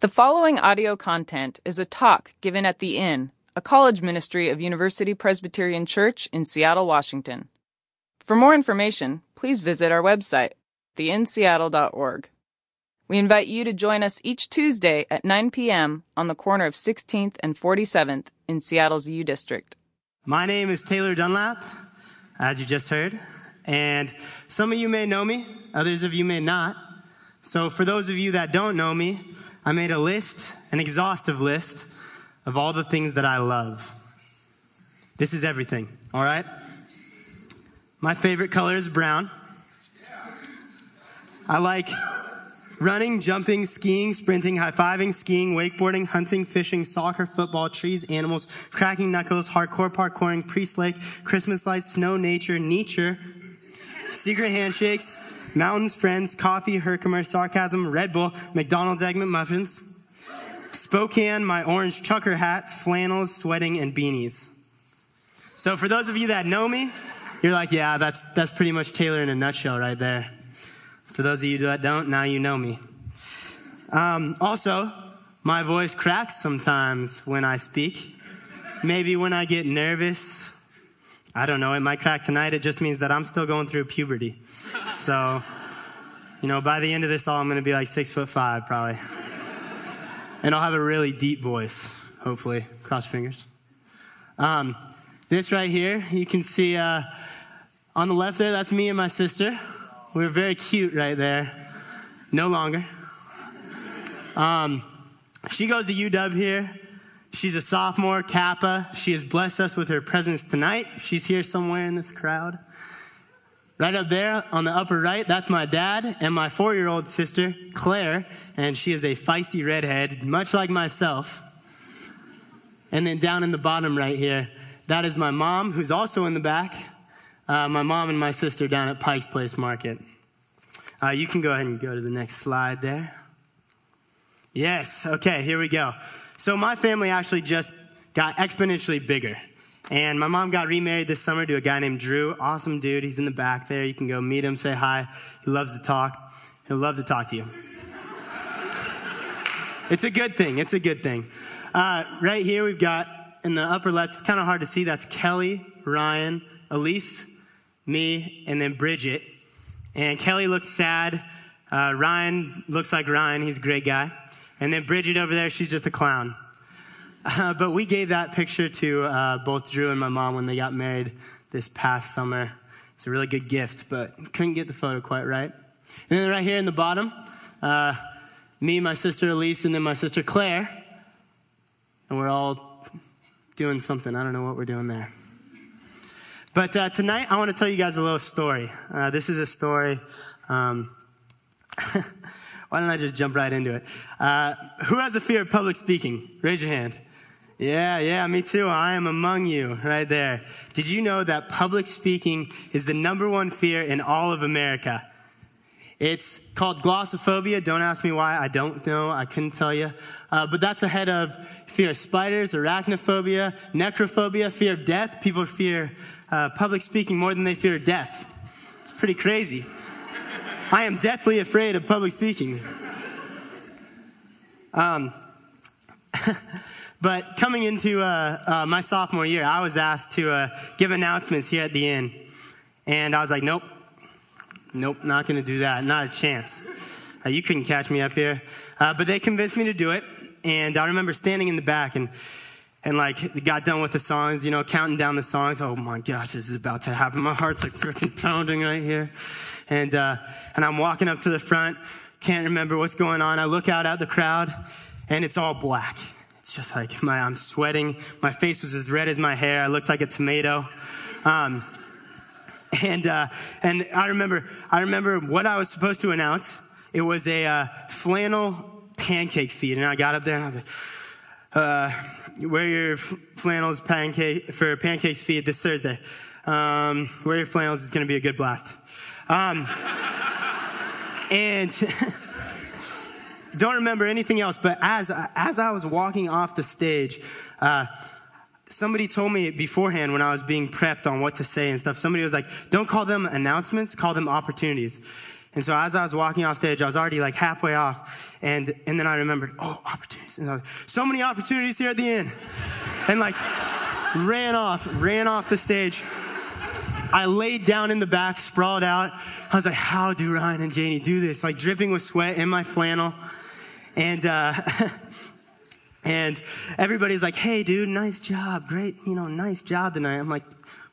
The following audio content is a talk given at The Inn, a college ministry of University Presbyterian Church in Seattle, Washington. For more information, please visit our website, theinnseattle.org. We invite you to join us each Tuesday at 9 p.m. on the corner of 16th and 47th in Seattle's U District. My name is Taylor Dunlap, as you just heard, and some of you may know me, others of you may not. So for those of you that don't know me, I made a list, an exhaustive list of all the things that I love. This is everything, all right? My favorite color is brown. I like running, jumping, skiing, sprinting, high fiving, skiing, wakeboarding, hunting, fishing, soccer, football, trees, animals, cracking knuckles, hardcore parkouring, priest lake, Christmas lights, snow, nature, nature, secret handshakes, Mountains, Friends, Coffee, Herkimer, Sarcasm, Red Bull, McDonald's Egg McMuffins, Spokane, my orange trucker hat, flannels, sweating, and beanies. So for those of you that know me, you're like, yeah, that's, that's pretty much Taylor in a nutshell right there. For those of you that don't, now you know me. Um, also, my voice cracks sometimes when I speak. Maybe when I get nervous. I don't know, it might crack tonight. It just means that I'm still going through puberty. So, you know, by the end of this all, I'm going to be like six foot five, probably. And I'll have a really deep voice, hopefully. Cross fingers. Um, this right here, you can see uh, on the left there, that's me and my sister. We're very cute right there. No longer. Um, she goes to UW here. She's a sophomore, Kappa. She has blessed us with her presence tonight. She's here somewhere in this crowd. Right up there on the upper right, that's my dad and my four year old sister, Claire, and she is a feisty redhead, much like myself. And then down in the bottom right here, that is my mom, who's also in the back. Uh, my mom and my sister down at Pike's Place Market. Uh, you can go ahead and go to the next slide there. Yes, okay, here we go. So my family actually just got exponentially bigger. And my mom got remarried this summer to a guy named Drew. Awesome dude. He's in the back there. You can go meet him, say hi. He loves to talk. He'll love to talk to you. it's a good thing. It's a good thing. Uh, right here, we've got in the upper left, it's kind of hard to see. That's Kelly, Ryan, Elise, me, and then Bridget. And Kelly looks sad. Uh, Ryan looks like Ryan. He's a great guy. And then Bridget over there, she's just a clown. But we gave that picture to uh, both Drew and my mom when they got married this past summer. It's a really good gift, but couldn't get the photo quite right. And then right here in the bottom, uh, me, my sister Elise, and then my sister Claire. And we're all doing something. I don't know what we're doing there. But uh, tonight, I want to tell you guys a little story. Uh, this is a story. Um, why don't I just jump right into it? Uh, who has a fear of public speaking? Raise your hand. Yeah, yeah, me too. I am among you right there. Did you know that public speaking is the number one fear in all of America? It's called glossophobia. Don't ask me why. I don't know. I couldn't tell you. Uh, but that's ahead of fear of spiders, arachnophobia, necrophobia, fear of death. People fear uh, public speaking more than they fear death. It's pretty crazy. I am deathly afraid of public speaking. Um, But coming into uh, uh, my sophomore year, I was asked to uh, give announcements here at the inn. And I was like, nope, nope, not going to do that. Not a chance. Uh, you couldn't catch me up here. Uh, but they convinced me to do it. And I remember standing in the back and, and like, got done with the songs, you know, counting down the songs. Oh my gosh, this is about to happen. My heart's like freaking pounding right here. And, uh, and I'm walking up to the front, can't remember what's going on. I look out at the crowd, and it's all black it's just like my, I'm sweating. My face was as red as my hair. I looked like a tomato. Um, and, uh, and I remember, I remember what I was supposed to announce. It was a, uh, flannel pancake feed. And I got up there and I was like, uh, wear your flannels pancake for pancakes feed this Thursday. Um, wear your flannels. It's going to be a good blast. Um, and don't remember anything else, but as, as I was walking off the stage, uh, somebody told me beforehand when I was being prepped on what to say and stuff, somebody was like, don't call them announcements, call them opportunities. And so as I was walking off stage, I was already like halfway off. And, and then I remembered, oh, opportunities. And I was so many opportunities here at the end. And like ran off, ran off the stage. I laid down in the back, sprawled out. I was like, how do Ryan and Janie do this? Like dripping with sweat in my flannel. And, uh, and everybody's like, hey, dude, nice job. Great, you know, nice job tonight. I'm like,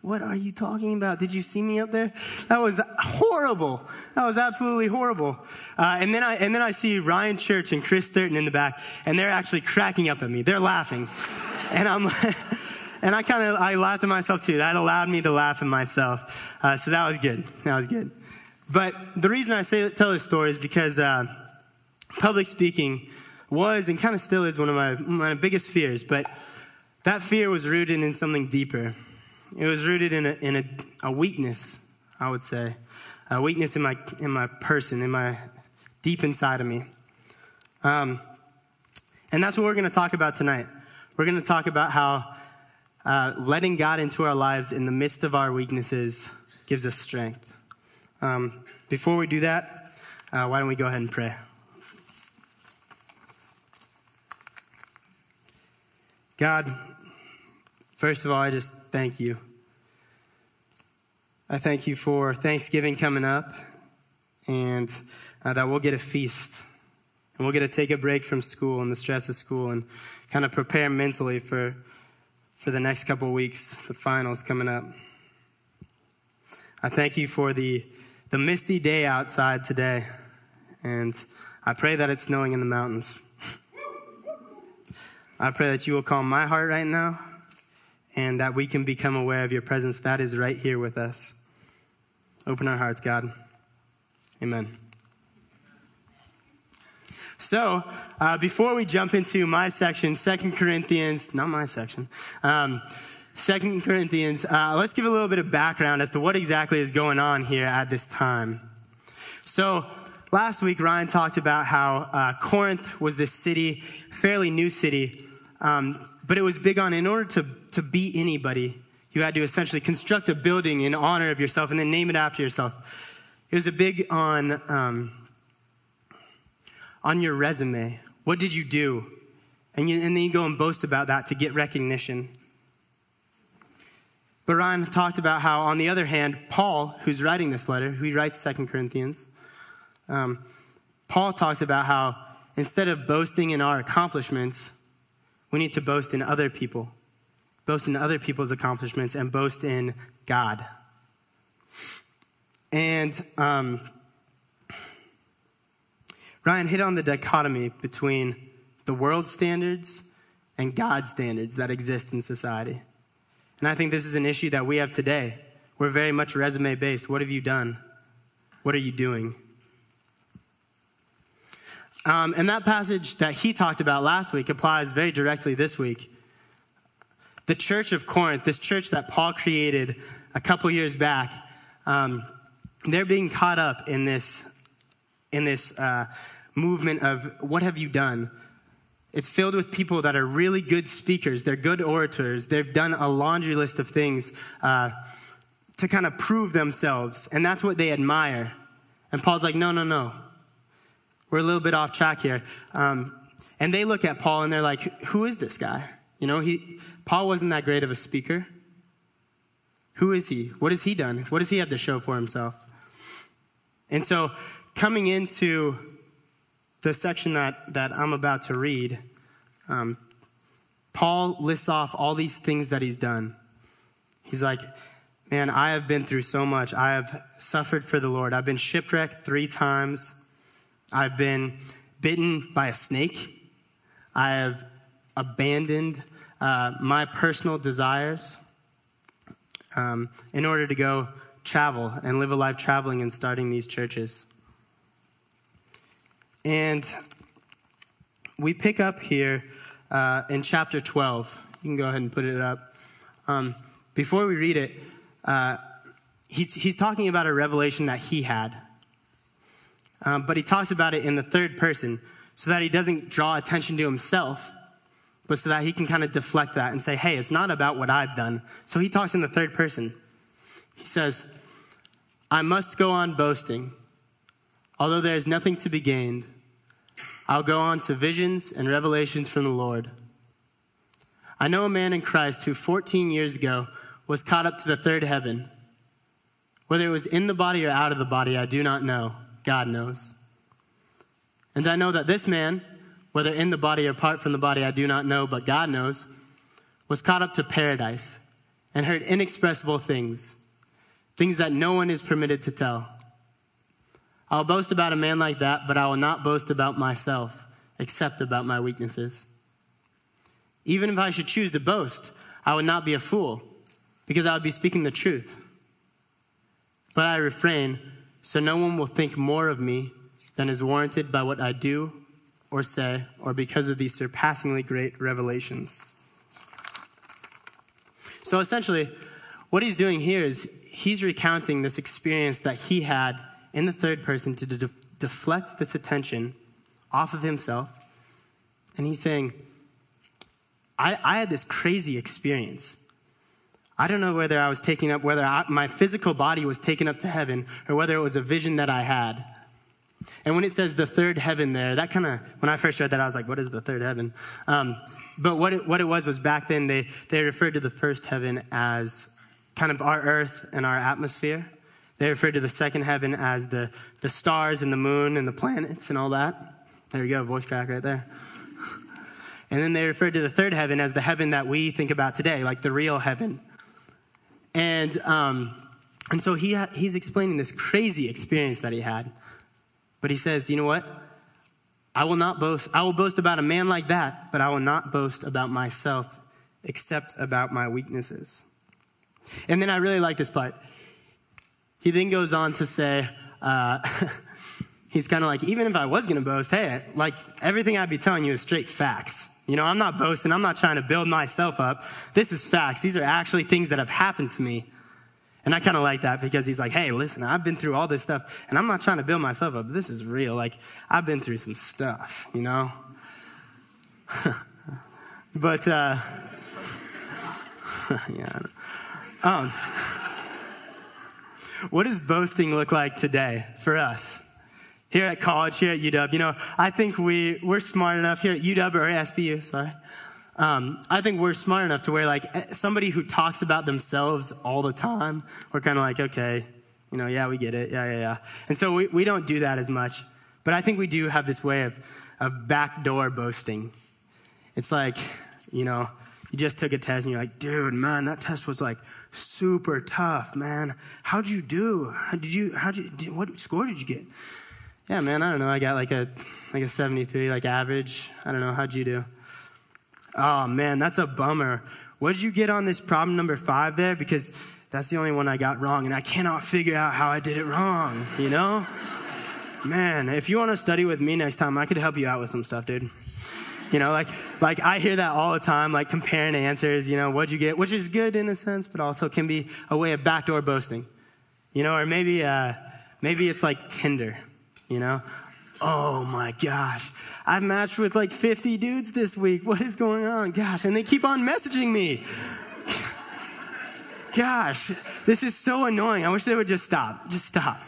what are you talking about? Did you see me up there? That was horrible. That was absolutely horrible. Uh, and then I and then I see Ryan Church and Chris Thurton in the back, and they're actually cracking up at me. They're laughing, and I'm. and I kind of I laughed at myself too. That allowed me to laugh at myself. Uh, so that was good. That was good. But the reason I say tell this story is because uh, public speaking was and kind of still is one of my my biggest fears. But that fear was rooted in something deeper. It was rooted in a, in a, a weakness, I would say, a weakness in my, in my person, in my deep inside of me. Um, and that's what we're going to talk about tonight. We're going to talk about how uh, letting God into our lives in the midst of our weaknesses gives us strength. Um, before we do that, uh, why don't we go ahead and pray? God, First of all, I just thank you. I thank you for Thanksgiving coming up and uh, that we'll get a feast and we'll get to take a break from school and the stress of school and kind of prepare mentally for, for the next couple weeks, the finals coming up. I thank you for the, the misty day outside today and I pray that it's snowing in the mountains. I pray that you will calm my heart right now and that we can become aware of your presence. That is right here with us. Open our hearts, God. Amen. So, uh, before we jump into my section, Second Corinthians, not my section, um, Second Corinthians, uh, let's give a little bit of background as to what exactly is going on here at this time. So, last week Ryan talked about how uh, Corinth was this city, fairly new city, um, but it was big on in order to to be anybody, you had to essentially construct a building in honor of yourself and then name it after yourself. It was a big on um, on your resume. What did you do? And, you, and then you go and boast about that to get recognition. But Ryan talked about how, on the other hand, Paul, who's writing this letter, who writes Second Corinthians, um, Paul talks about how instead of boasting in our accomplishments, we need to boast in other people boast in other people's accomplishments, and boast in God. And um, Ryan hit on the dichotomy between the world standards and God's standards that exist in society. And I think this is an issue that we have today. We're very much resume based. What have you done? What are you doing? Um, and that passage that he talked about last week applies very directly this week. The church of Corinth, this church that Paul created a couple years back, um, they're being caught up in this, in this uh, movement of what have you done? It's filled with people that are really good speakers. They're good orators. They've done a laundry list of things uh, to kind of prove themselves. And that's what they admire. And Paul's like, no, no, no. We're a little bit off track here. Um, and they look at Paul and they're like, who is this guy? You know, he, Paul wasn't that great of a speaker. Who is he? What has he done? What does he have to show for himself? And so, coming into the section that, that I'm about to read, um, Paul lists off all these things that he's done. He's like, Man, I have been through so much. I have suffered for the Lord. I've been shipwrecked three times. I've been bitten by a snake. I have abandoned uh, my personal desires um, in order to go travel and live a life traveling and starting these churches. And we pick up here uh, in chapter 12. You can go ahead and put it up. Um, before we read it, uh, he's, he's talking about a revelation that he had. Um, but he talks about it in the third person so that he doesn't draw attention to himself, but so that he can kind of deflect that and say, hey, it's not about what I've done. So he talks in the third person. He says, I must go on boasting. although there is nothing to be gained, I'll go on to visions and revelations from the Lord. I know a man in Christ who 14 years ago was caught up to the third heaven. Whether it was in the body or out of the body, I do not know. God knows. And I know that this man, whether in the body or apart from the body, I do not know, but God knows, was caught up to paradise and heard inexpressible things, things that no one is permitted to tell. I'll boast about a man like that, but I will not boast about myself, except about my weaknesses. Even if I should choose to boast, I would not be a fool, because I would be speaking the truth. But I refrain, so no one will think more of me than is warranted by what I do or say, or because of these surpassingly great revelations. So essentially, what he's doing here is he's recounting this experience that he had in the third person to de- deflect this attention off of himself. And he's saying, I, I had this crazy experience. I don't know whether I was taking up, whether I, my physical body was taken up to heaven or whether it was a vision that I had. And when it says the third heaven there, that kind of, when I first read that, I was like, what is the third heaven? Um, but what it, what it was was back then, they, they referred to the first heaven as kind of our earth and our atmosphere. They referred to the second heaven as the, the stars and the moon and the planets and all that. There you go, voice crack right there. And then they referred to the third heaven as the heaven that we think about today, like the real heaven. And, um, and so he he's explaining this crazy experience that he had. But he says, you know what? I will not boast. I will boast about a man like that, but I will not boast about myself except about my weaknesses. And then I really like this part. He then goes on to say, uh, he's kind of like, even if I was going to boast, hey, like everything I'd be telling you is straight facts. You know, I'm not boasting. I'm not trying to build myself up. This is facts. These are actually things that have happened to me. And I kind of like that because he's like, hey, listen, I've been through all this stuff and I'm not trying to build myself up. This is real. Like, I've been through some stuff, you know? but, uh, yeah. Um, what does boasting look like today for us? Here at college, here at UW, you know, I think we, we're smart enough here at UW or SPU, sorry. Um, I think we're smart enough to where, like, eh, somebody who talks about themselves all the time, we're kind of like, okay, you know, yeah, we get it. Yeah, yeah, yeah. And so we, we don't do that as much. But I think we do have this way of, of backdoor boasting. It's like, you know, you just took a test and you're like, dude, man, that test was like super tough, man. How'd you do? How did you, how'd you, what score did you get? Yeah, man, I don't know. I got like a, like a 73, like average. I don't know. How'd you do? Oh, man, that's a bummer. What did you get on this problem number five there? Because that's the only one I got wrong, and I cannot figure out how I did it wrong, you know? Man, if you want to study with me next time, I could help you out with some stuff, dude. You know, like, like I hear that all the time, like comparing answers, you know, what'd you get? Which is good in a sense, but also can be a way of backdoor boasting. You know, or maybe, uh, maybe it's like Tinder, you know? Oh my gosh. I've matched with like 50 dudes this week. What is going on? Gosh. And they keep on messaging me. Gosh, this is so annoying. I wish they would just stop. Just stop.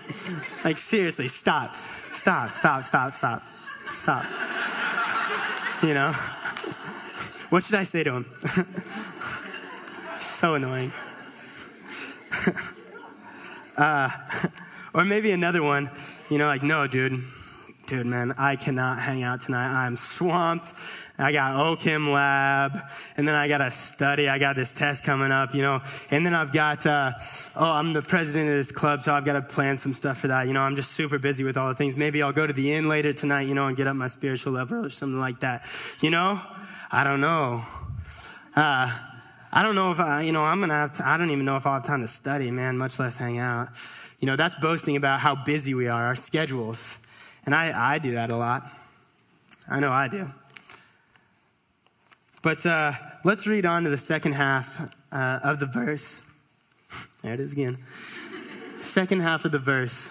Like, seriously, stop. Stop, stop, stop, stop. Stop. You know? What should I say to him? so annoying. uh, or maybe another one, you know, like, no, dude, dude, man, I cannot hang out tonight. I'm swamped. I got OChem lab, and then I got to study. I got this test coming up, you know, and then I've got, uh, oh, I'm the president of this club, so I've got to plan some stuff for that. You know, I'm just super busy with all the things. Maybe I'll go to the inn later tonight, you know, and get up my spiritual level or something like that. You know, I don't know. Uh, I don't know if I, you know, I'm gonna have to, I don't even know if I'll have time to study, man, much less hang out. You know, that's boasting about how busy we are, our schedules. And I, I do that a lot. I know I do. But uh, let's read on to the second half uh, of the verse. There it is again. second half of the verse.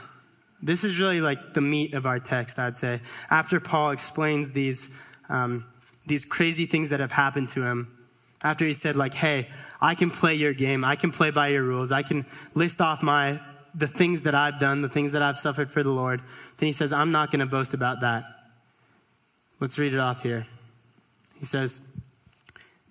This is really like the meat of our text, I'd say. After Paul explains these, um, these crazy things that have happened to him, after he said, like, hey, I can play your game, I can play by your rules, I can list off my the things that I've done, the things that I've suffered for the Lord, then he says, I'm not going to boast about that. Let's read it off here. He says,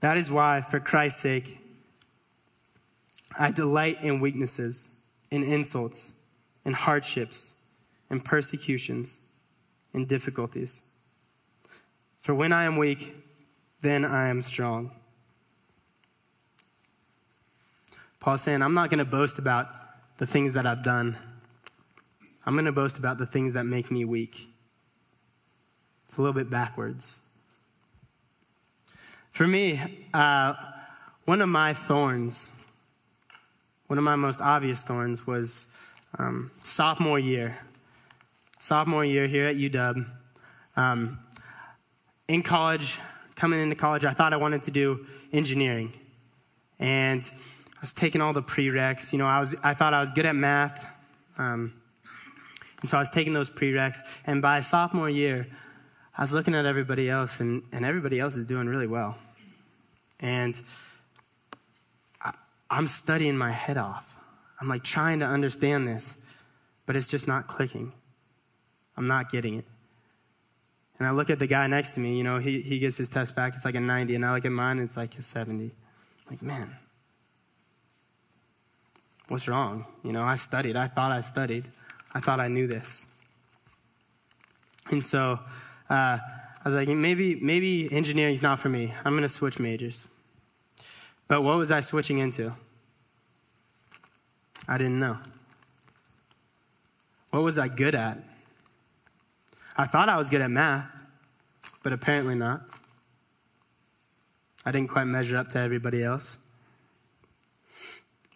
That is why, for Christ's sake, I delight in weaknesses, in insults, in hardships, in persecutions, in difficulties. For when I am weak, then I am strong. Paul's saying, I'm not going to boast about the things that I've done. I'm going to boast about the things that make me weak. It's a little bit backwards. For me, uh, one of my thorns, one of my most obvious thorns was um, sophomore year. Sophomore year here at UW. Um, in college, coming into college, I thought I wanted to do engineering. And I was taking all the prereqs. You know, I, was, I thought I was good at math. Um, and so I was taking those prereqs. And by sophomore year, I was looking at everybody else, and, and everybody else is doing really well. And I, I'm studying my head off. I'm like trying to understand this, but it's just not clicking. I'm not getting it. And I look at the guy next to me, you know, he, he gets his test back, it's like a 90, and I look at mine, it's like a 70. I'm like, man, what's wrong? You know, I studied. I thought I studied. I thought I knew this. And so uh, I was like, maybe, maybe engineering's not for me. I'm going to switch majors. But what was I switching into? I didn't know. What was I good at? I thought I was good at math, but apparently not. I didn't quite measure up to everybody else.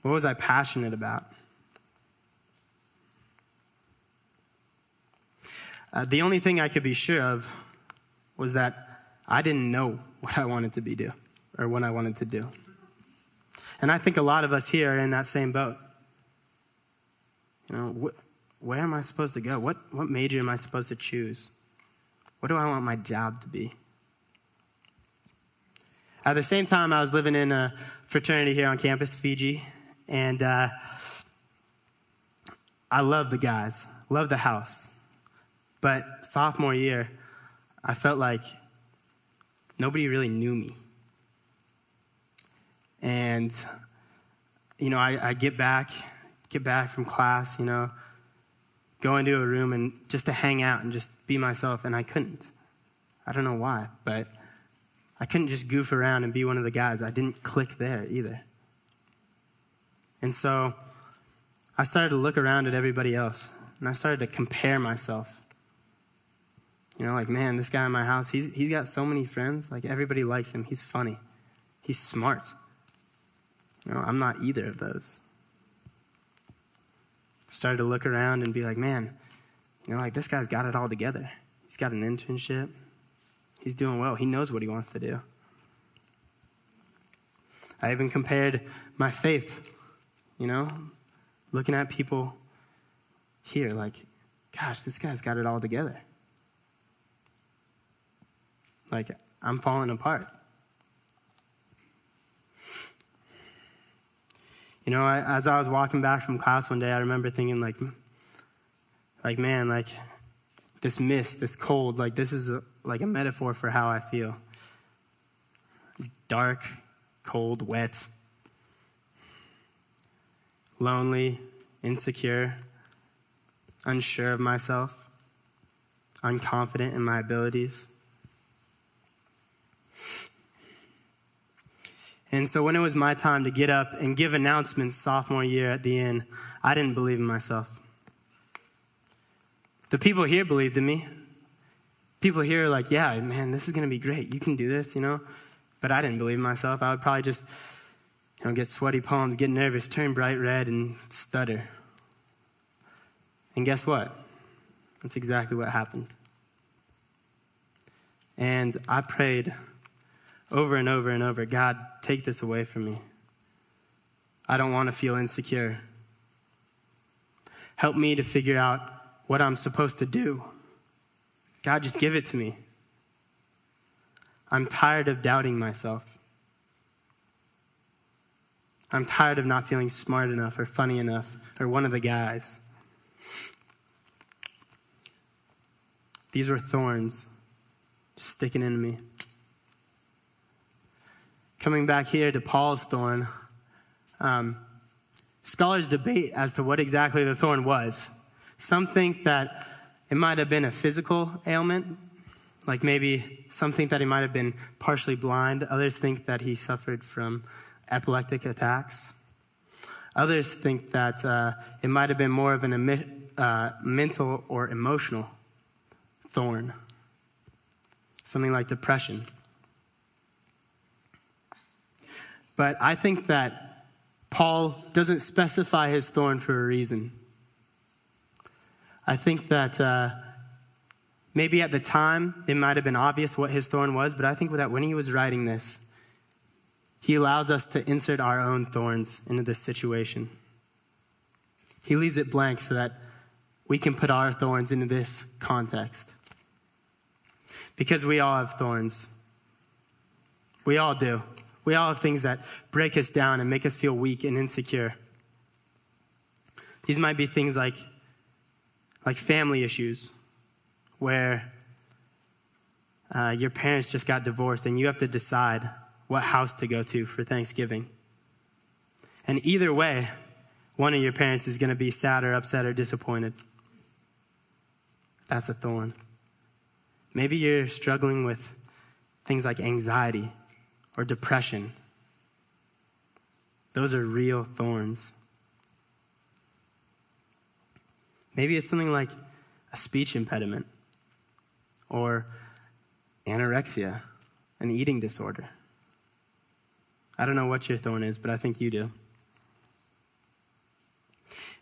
What was I passionate about? Uh, the only thing I could be sure of was that I didn't know what I wanted to be do or what I wanted to do. And I think a lot of us here are in that same boat. You know, wh- where am I supposed to go? What, what major am I supposed to choose? What do I want my job to be? At the same time, I was living in a fraternity here on campus, Fiji, and uh, I love the guys, love the house. But sophomore year, I felt like nobody really knew me. And, you know, I, I get back, get back from class, you know, go into a room and just to hang out and just be myself, and I couldn't. I don't know why, but I couldn't just goof around and be one of the guys. I didn't click there either. And so I started to look around at everybody else, and I started to compare myself you know, like, man, this guy in my house, he's, he's got so many friends. Like, everybody likes him. He's funny. He's smart. You know, I'm not either of those. Started to look around and be like, man, you know, like, this guy's got it all together. He's got an internship. He's doing well. He knows what he wants to do. I even compared my faith, you know, looking at people here, like, gosh, this guy's got it all together. Like, I'm falling apart. You know, I, as I was walking back from class one day, I remember thinking, like, like man, like this mist, this cold, like this is a, like a metaphor for how I feel. Dark, cold, wet, lonely, insecure, unsure of myself, unconfident in my abilities. And so when it was my time to get up and give announcements sophomore year at the end, I didn't believe in myself. The people here believed in me. People here are like, yeah, man, this is going to be great. You can do this, you know? But I didn't believe in myself. I would probably just, You know, get sweaty palms, get nervous, turn bright red, and stutter. And guess what? That's exactly what happened. And I prayed over and over and over God, take this away from me. I don't want to feel insecure. Help me to figure out what I'm supposed to do. God, just give it to me. I'm tired of doubting myself. I'm tired of not feeling smart enough or funny enough or one of the guys. These were thorns sticking into me. Coming back here to Paul's thorn, um, scholars debate as to what exactly the thorn was. Some think that it might have been a physical ailment, like maybe some think that he might have been partially blind. Others think that he suffered from epileptic attacks. Others think that uh, it might have been more of an uh, mental or emotional thorn, something like depression. But I think that Paul doesn't specify his thorn for a reason. I think that uh, maybe at the time it might have been obvious what his thorn was, but I think that when he was writing this, he allows us to insert our own thorns into this situation. He leaves it blank so that we can put our thorns into this context. Because we all have thorns. We all do. We all have things that break us down and make us feel weak and insecure. These might be things like, like family issues, where uh, your parents just got divorced and you have to decide what house to go to for Thanksgiving. And either way, one of your parents is going to be sad or upset or disappointed. That's a thorn. Maybe you're struggling with things like anxiety or depression. Those are real thorns. Maybe it's something like a speech impediment or anorexia, an eating disorder. I don't know what your thorn is, but I think you do.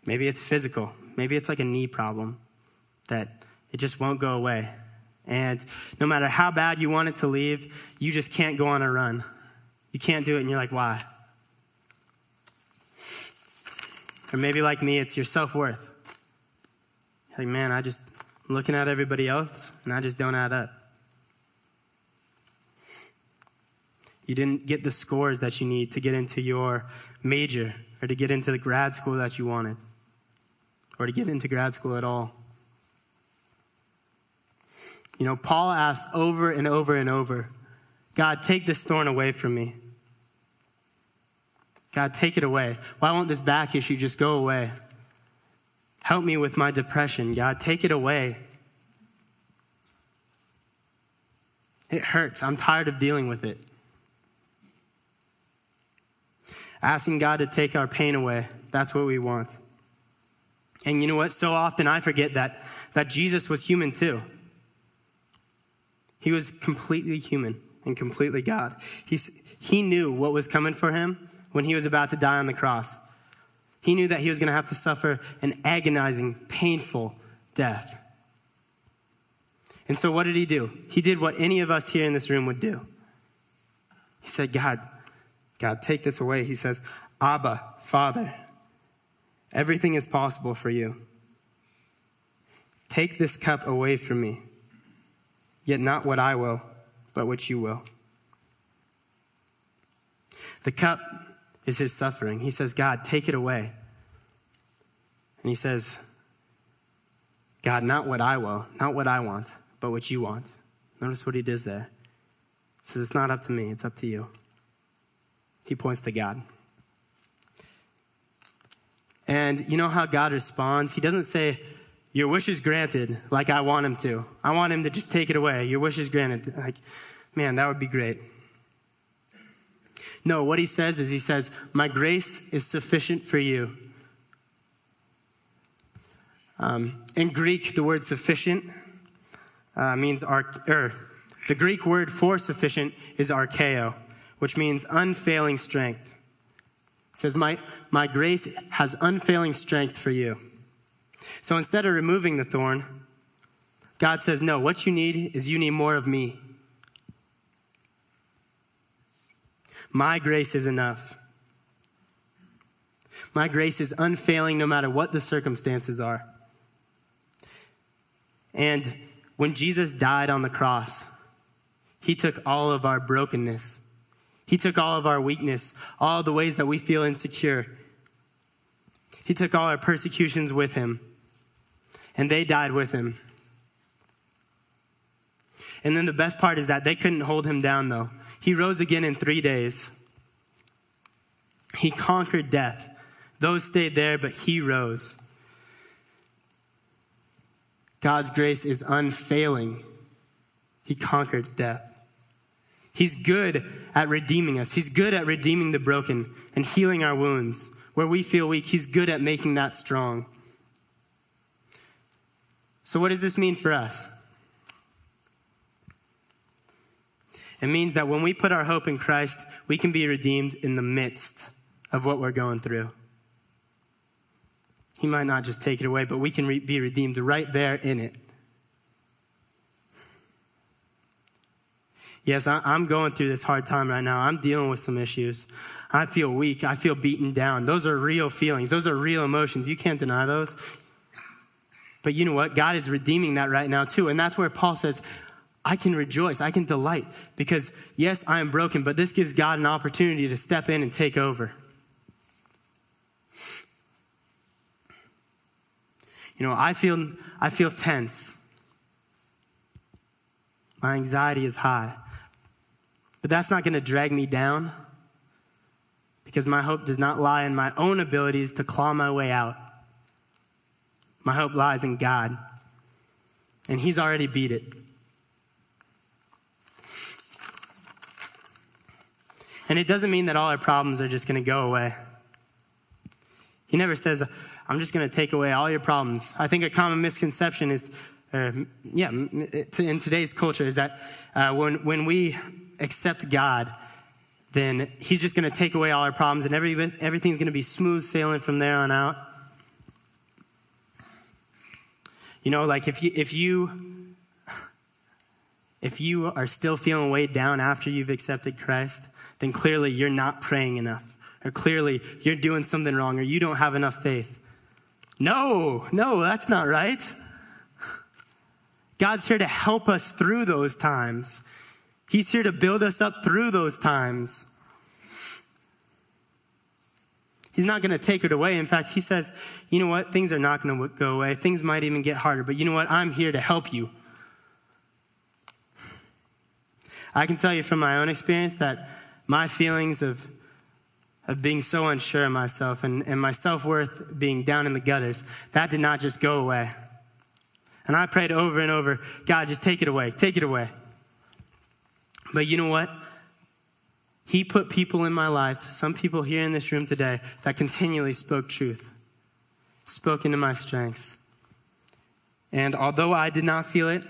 Maybe it's physical. Maybe it's like a knee problem that it just won't go away. And no matter how bad you want it to leave, you just can't go on a run. You can't do it, and you're like, why? Or maybe like me, it's your self worth. Like, man, I just, I'm looking at everybody else, and I just don't add up. You didn't get the scores that you need to get into your major or to get into the grad school that you wanted or to get into grad school at all. You know, Paul asks over and over and over God, take this thorn away from me. God, take it away. Why won't this back issue just go away? Help me with my depression. God, take it away. It hurts. I'm tired of dealing with it asking God to take our pain away. That's what we want. And you know what? So often I forget that, that Jesus was human too. He was completely human and completely God. He's, he knew what was coming for him when he was about to die on the cross. He knew that he was going to have to suffer an agonizing, painful death. And so, what did he do? He did what any of us here in this room would do. He said, God, God, take this away. He says, Abba, Father, everything is possible for you. Take this cup away from me, yet not what I will, but what you will. The cup is his suffering. He says, God, take it away. And he says, God, not what I will, not what I want, but what you want. Notice what he does there. He says, It's not up to me, it's up to you. He points to God. And you know how God responds? He doesn't say, Your wish is granted, like I want him to. I want him to just take it away. Your wish is granted. Like, man, that would be great. No, what he says is, He says, My grace is sufficient for you. Um, in Greek, the word sufficient uh, means, arch- er, the Greek word for sufficient is archeo which means unfailing strength, says, my, my grace has unfailing strength for you. So instead of removing the thorn, God says, No, what you need is you need more of me. My grace is enough. My grace is unfailing no matter what the circumstances are. And when Jesus died on the cross, he took all of our brokenness. He took all of our weakness, all the ways that we feel insecure. He took all our persecutions with him, and they died with him. And then the best part is that they couldn't hold him down, though. He rose again in three days. He conquered death. Those stayed there, but he rose. God's grace is unfailing. He conquered death. He's good at redeeming us. He's good at redeeming the broken and healing our wounds. Where we feel weak, He's good at making that strong. So, what does this mean for us? It means that when we put our hope in Christ, we can be redeemed in the midst of what we're going through. He might not just take it away, but we can re- be redeemed right there in it. Yes, I, I'm going through this hard time right now. I'm dealing with some issues. I feel weak. I feel beaten down. Those are real feelings. Those are real emotions. You can't deny those. But you know what? God is redeeming that right now too. And that's where Paul says, I can rejoice. I can delight because yes, I am broken, but this gives God an opportunity to step in and take over. You know, I feel, I feel tense. My anxiety is high. But that's not going to drag me down because my hope does not lie in my own abilities to claw my way out. My hope lies in God, and He's already beat it. And it doesn't mean that all our problems are just going to go away. He never says, I'm just going to take away all your problems. I think a common misconception is, uh, yeah, in today's culture is that uh, when, when we accept God, then He's just going to take away all our problems and every, everything's going to be smooth sailing from there on out. You know, like if you, if you, if you are still feeling weighed down after you've accepted Christ, then clearly you're not praying enough. Or clearly you're doing something wrong or you don't have enough faith. No, no, that's not right. God's here to help us through those times. He's here to build us up through those times. He's not going to take it away. In fact, he says, you know what? Things are not going to go away. Things might even get harder, but you know what? I'm here to help you. I can tell you from my own experience that my feelings of of being so unsure of myself and, and my self worth being down in the gutters, that did not just go away. And I prayed over and over, God, just take it away, take it away. But you know what? He put people in my life, some people here in this room today, that continually spoke truth, spoke into my strengths. And although I did not feel it,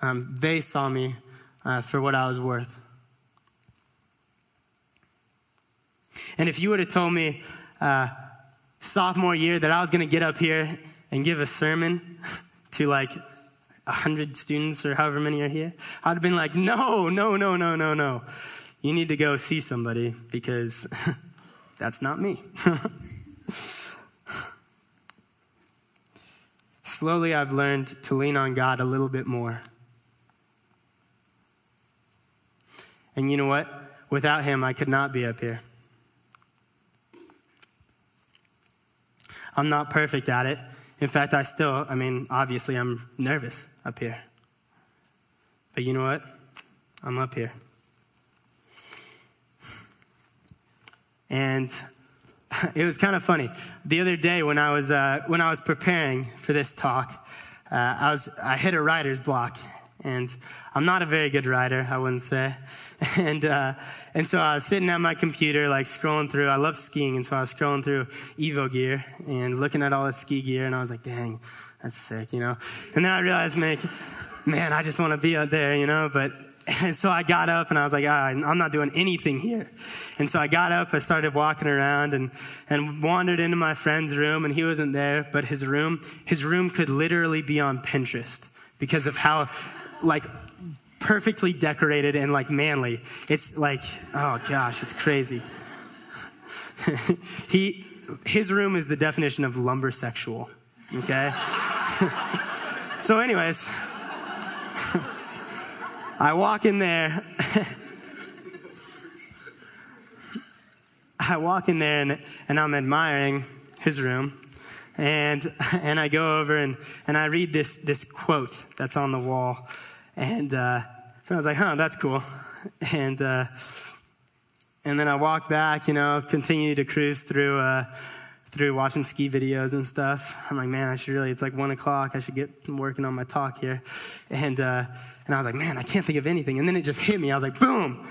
um, they saw me uh, for what I was worth. And if you would have told me uh, sophomore year that I was going to get up here and give a sermon to like 100 students or however many are here, I'd have been like, no, no, no, no, no, no. You need to go see somebody because that's not me. Slowly, I've learned to lean on God a little bit more. And you know what? Without Him, I could not be up here. I'm not perfect at it. In fact, I still, I mean, obviously, I'm nervous up here. But you know what? I'm up here. And it was kind of funny. The other day when I was, uh, when I was preparing for this talk, uh, I, was, I hit a writer's block. And I'm not a very good writer, I wouldn't say. And, uh, and so I was sitting at my computer, like scrolling through. I love skiing, and so I was scrolling through Evo gear and looking at all the ski gear, and I was like, dang, that's sick, you know? And then I realized, man, man, I just want to be out there, you know? But And so I got up and I was like, ah, I'm not doing anything here. And so I got up, I started walking around and, and wandered into my friend's room and he wasn't there, but his room, his room could literally be on Pinterest because of how like perfectly decorated and like manly. It's like, oh gosh, it's crazy. he, his room is the definition of lumber sexual. Okay? so, anyways, I walk in there. I walk in there and, and I'm admiring his room. And, and I go over and, and I read this, this quote that's on the wall. And, uh, I was like, huh, that's cool. And, uh, and then I walk back, you know, continue to cruise through, uh, through watching ski videos and stuff. I'm like, man, I should really, it's like one o'clock. I should get working on my talk here. And, uh, and I was like, man, I can't think of anything. And then it just hit me. I was like, boom.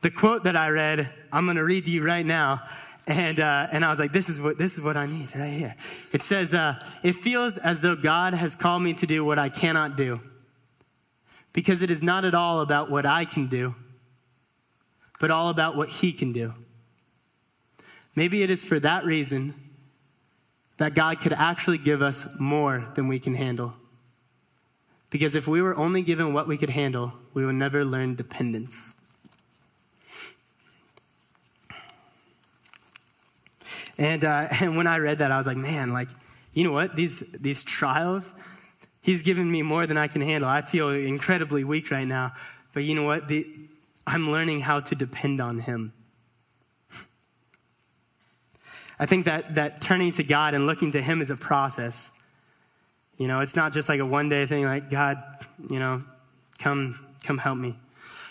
The quote that I read, I'm going to read to you right now. And, uh, and I was like, this is what, this is what I need right here. It says, uh, it feels as though God has called me to do what I cannot do. Because it is not at all about what I can do, but all about what he can do. Maybe it is for that reason that God could actually give us more than we can handle. Because if we were only given what we could handle, we would never learn dependence. And, uh, and when I read that, I was like, man, like, you know what? These, these trials, he's given me more than I can handle. I feel incredibly weak right now. But you know what? The, I'm learning how to depend on him. I think that, that turning to God and looking to him is a process. You know, it's not just like a one day thing like, God, you know, come, come help me.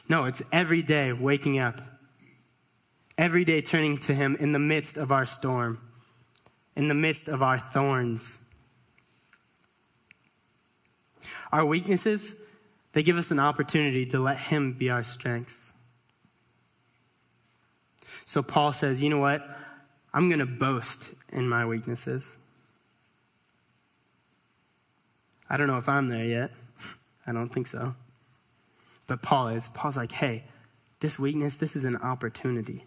No, it's every day waking up, every day turning to Him in the midst of our storm, in the midst of our thorns. Our weaknesses, they give us an opportunity to let Him be our strengths. So Paul says, you know what? I'm going to boast in my weaknesses. I don't know if I'm there yet. I don't think so. But Paul is. Paul's like, hey, this weakness, this is an opportunity.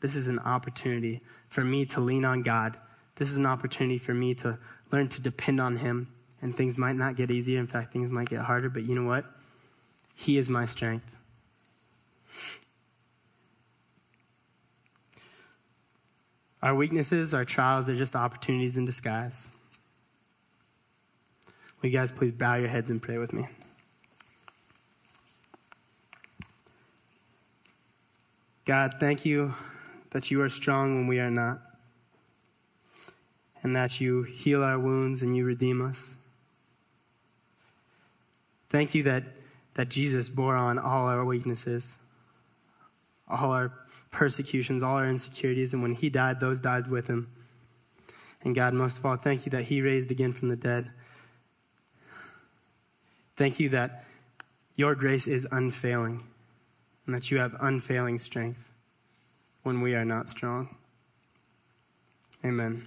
This is an opportunity for me to lean on God. This is an opportunity for me to learn to depend on Him. And things might not get easier. In fact, things might get harder. But you know what? He is my strength. Our weaknesses, our trials are just opportunities in disguise. Will you guys please bow your heads and pray with me? God, thank you that you are strong when we are not, and that you heal our wounds and you redeem us. Thank you that, that Jesus bore on all our weaknesses, all our persecutions, all our insecurities, and when he died, those died with him. And God, most of all, thank you that he raised again from the dead Thank you that your grace is unfailing and that you have unfailing strength when we are not strong. Amen.